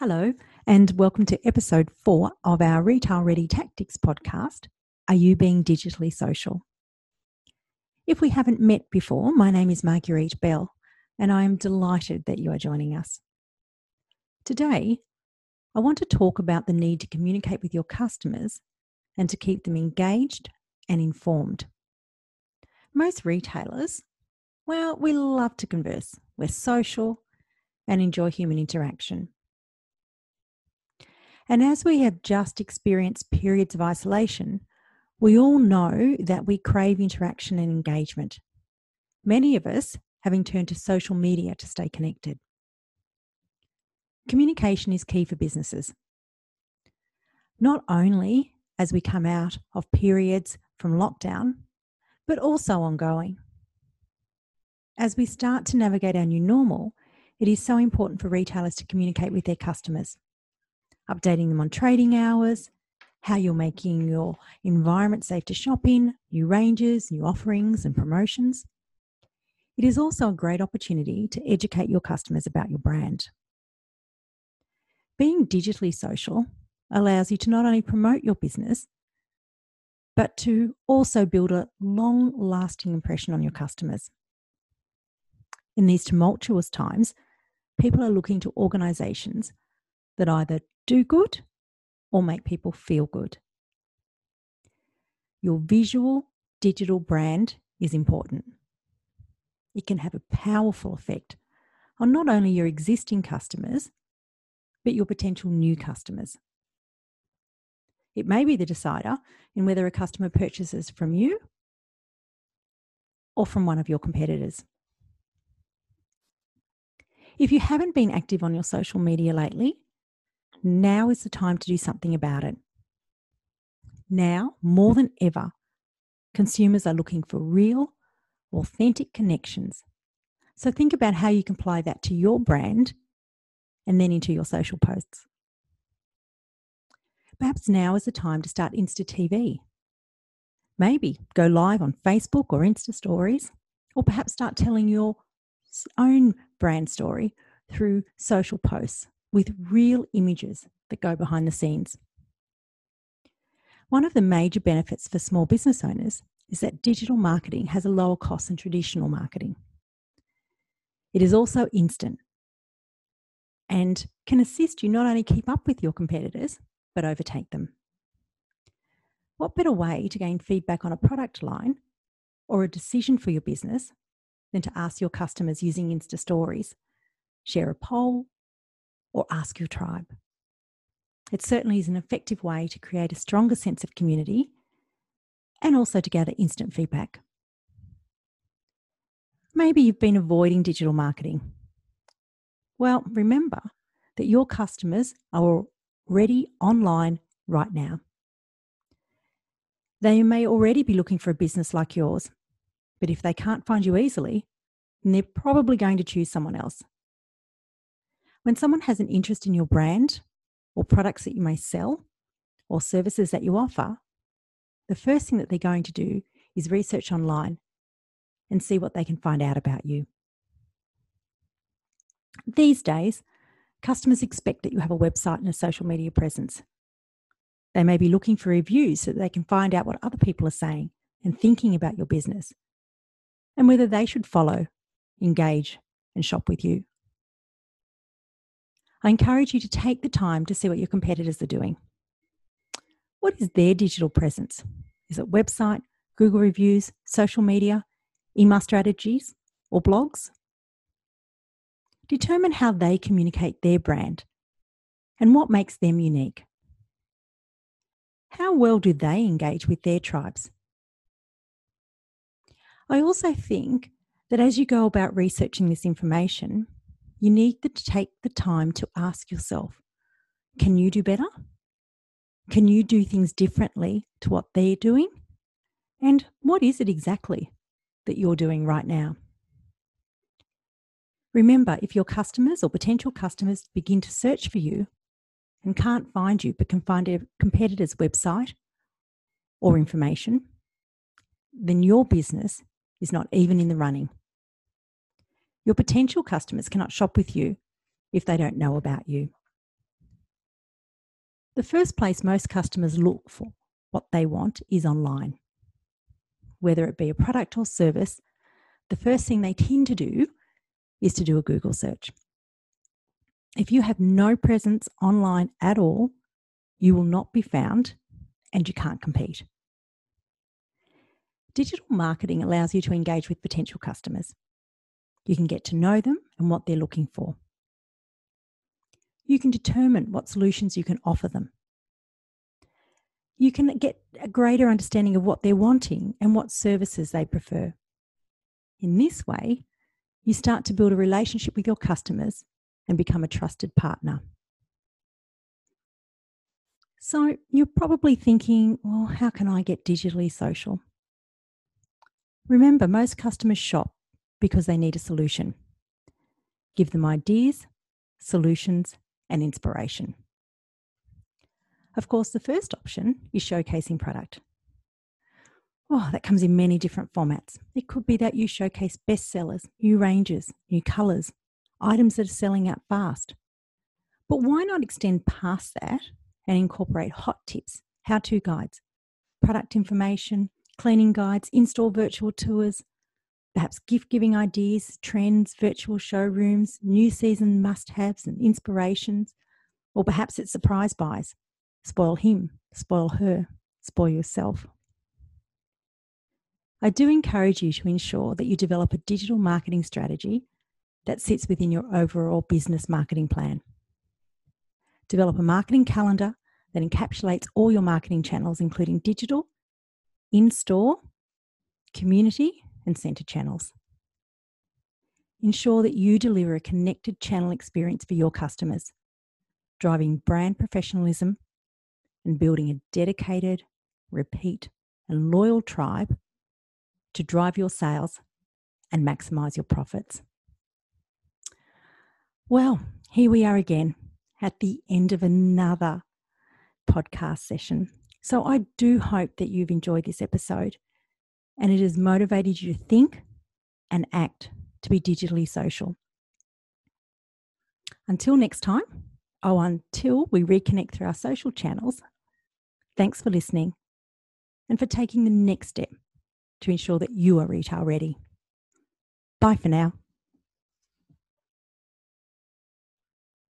Hello, and welcome to episode four of our Retail Ready Tactics podcast. Are you being digitally social? If we haven't met before, my name is Marguerite Bell, and I am delighted that you are joining us. Today, I want to talk about the need to communicate with your customers and to keep them engaged and informed. Most retailers, well, we love to converse, we're social, and enjoy human interaction. And as we have just experienced periods of isolation, we all know that we crave interaction and engagement. Many of us having turned to social media to stay connected. Communication is key for businesses. Not only as we come out of periods from lockdown, but also ongoing. As we start to navigate our new normal, it is so important for retailers to communicate with their customers updating them on trading hours, how you're making your environment safe to shop in, new ranges, new offerings, and promotions. It is also a great opportunity to educate your customers about your brand. Being digitally social allows you to not only promote your business, but to also build a long lasting impression on your customers. In these tumultuous times, people are looking to organisations that either do good or make people feel good. Your visual digital brand is important. It can have a powerful effect on not only your existing customers, but your potential new customers. It may be the decider in whether a customer purchases from you or from one of your competitors. If you haven't been active on your social media lately, now is the time to do something about it. Now, more than ever, consumers are looking for real, authentic connections. So think about how you can apply that to your brand and then into your social posts. Perhaps now is the time to start Insta TV. Maybe go live on Facebook or Insta stories, or perhaps start telling your own brand story through social posts with real images that go behind the scenes. One of the major benefits for small business owners is that digital marketing has a lower cost than traditional marketing. It is also instant and can assist you not only keep up with your competitors, but overtake them. What better way to gain feedback on a product line or a decision for your business than to ask your customers using Insta stories, share a poll, or ask your tribe. It certainly is an effective way to create a stronger sense of community and also to gather instant feedback. Maybe you've been avoiding digital marketing. Well, remember that your customers are already online right now. They may already be looking for a business like yours, but if they can't find you easily, then they're probably going to choose someone else. When someone has an interest in your brand or products that you may sell or services that you offer, the first thing that they're going to do is research online and see what they can find out about you. These days, customers expect that you have a website and a social media presence. They may be looking for reviews so that they can find out what other people are saying and thinking about your business and whether they should follow, engage, and shop with you. I encourage you to take the time to see what your competitors are doing. What is their digital presence? Is it website, Google reviews, social media, email strategies, or blogs? Determine how they communicate their brand and what makes them unique. How well do they engage with their tribes? I also think that as you go about researching this information, you need to take the time to ask yourself can you do better? Can you do things differently to what they're doing? And what is it exactly that you're doing right now? Remember, if your customers or potential customers begin to search for you and can't find you but can find a competitor's website or information, then your business is not even in the running. Your potential customers cannot shop with you if they don't know about you. The first place most customers look for what they want is online. Whether it be a product or service, the first thing they tend to do is to do a Google search. If you have no presence online at all, you will not be found and you can't compete. Digital marketing allows you to engage with potential customers. You can get to know them and what they're looking for. You can determine what solutions you can offer them. You can get a greater understanding of what they're wanting and what services they prefer. In this way, you start to build a relationship with your customers and become a trusted partner. So, you're probably thinking, well, how can I get digitally social? Remember, most customers shop because they need a solution. Give them ideas, solutions, and inspiration. Of course, the first option is showcasing product. Oh, that comes in many different formats. It could be that you showcase bestsellers, new ranges, new colours, items that are selling out fast. But why not extend past that and incorporate hot tips, how to guides, product information, cleaning guides, in store virtual tours, perhaps gift giving ideas, trends, virtual showrooms, new season must haves and inspirations, or perhaps it's surprise buys. Spoil him, spoil her, spoil yourself. I do encourage you to ensure that you develop a digital marketing strategy that sits within your overall business marketing plan. Develop a marketing calendar that encapsulates all your marketing channels, including digital, in store, community, and centre channels. Ensure that you deliver a connected channel experience for your customers, driving brand professionalism and building a dedicated, repeat, and loyal tribe to drive your sales and maximize your profits. Well, here we are again at the end of another podcast session. So I do hope that you've enjoyed this episode and it has motivated you to think and act to be digitally social. Until next time, oh, until we reconnect through our social channels, thanks for listening and for taking the next step to ensure that you are retail ready. Bye for now.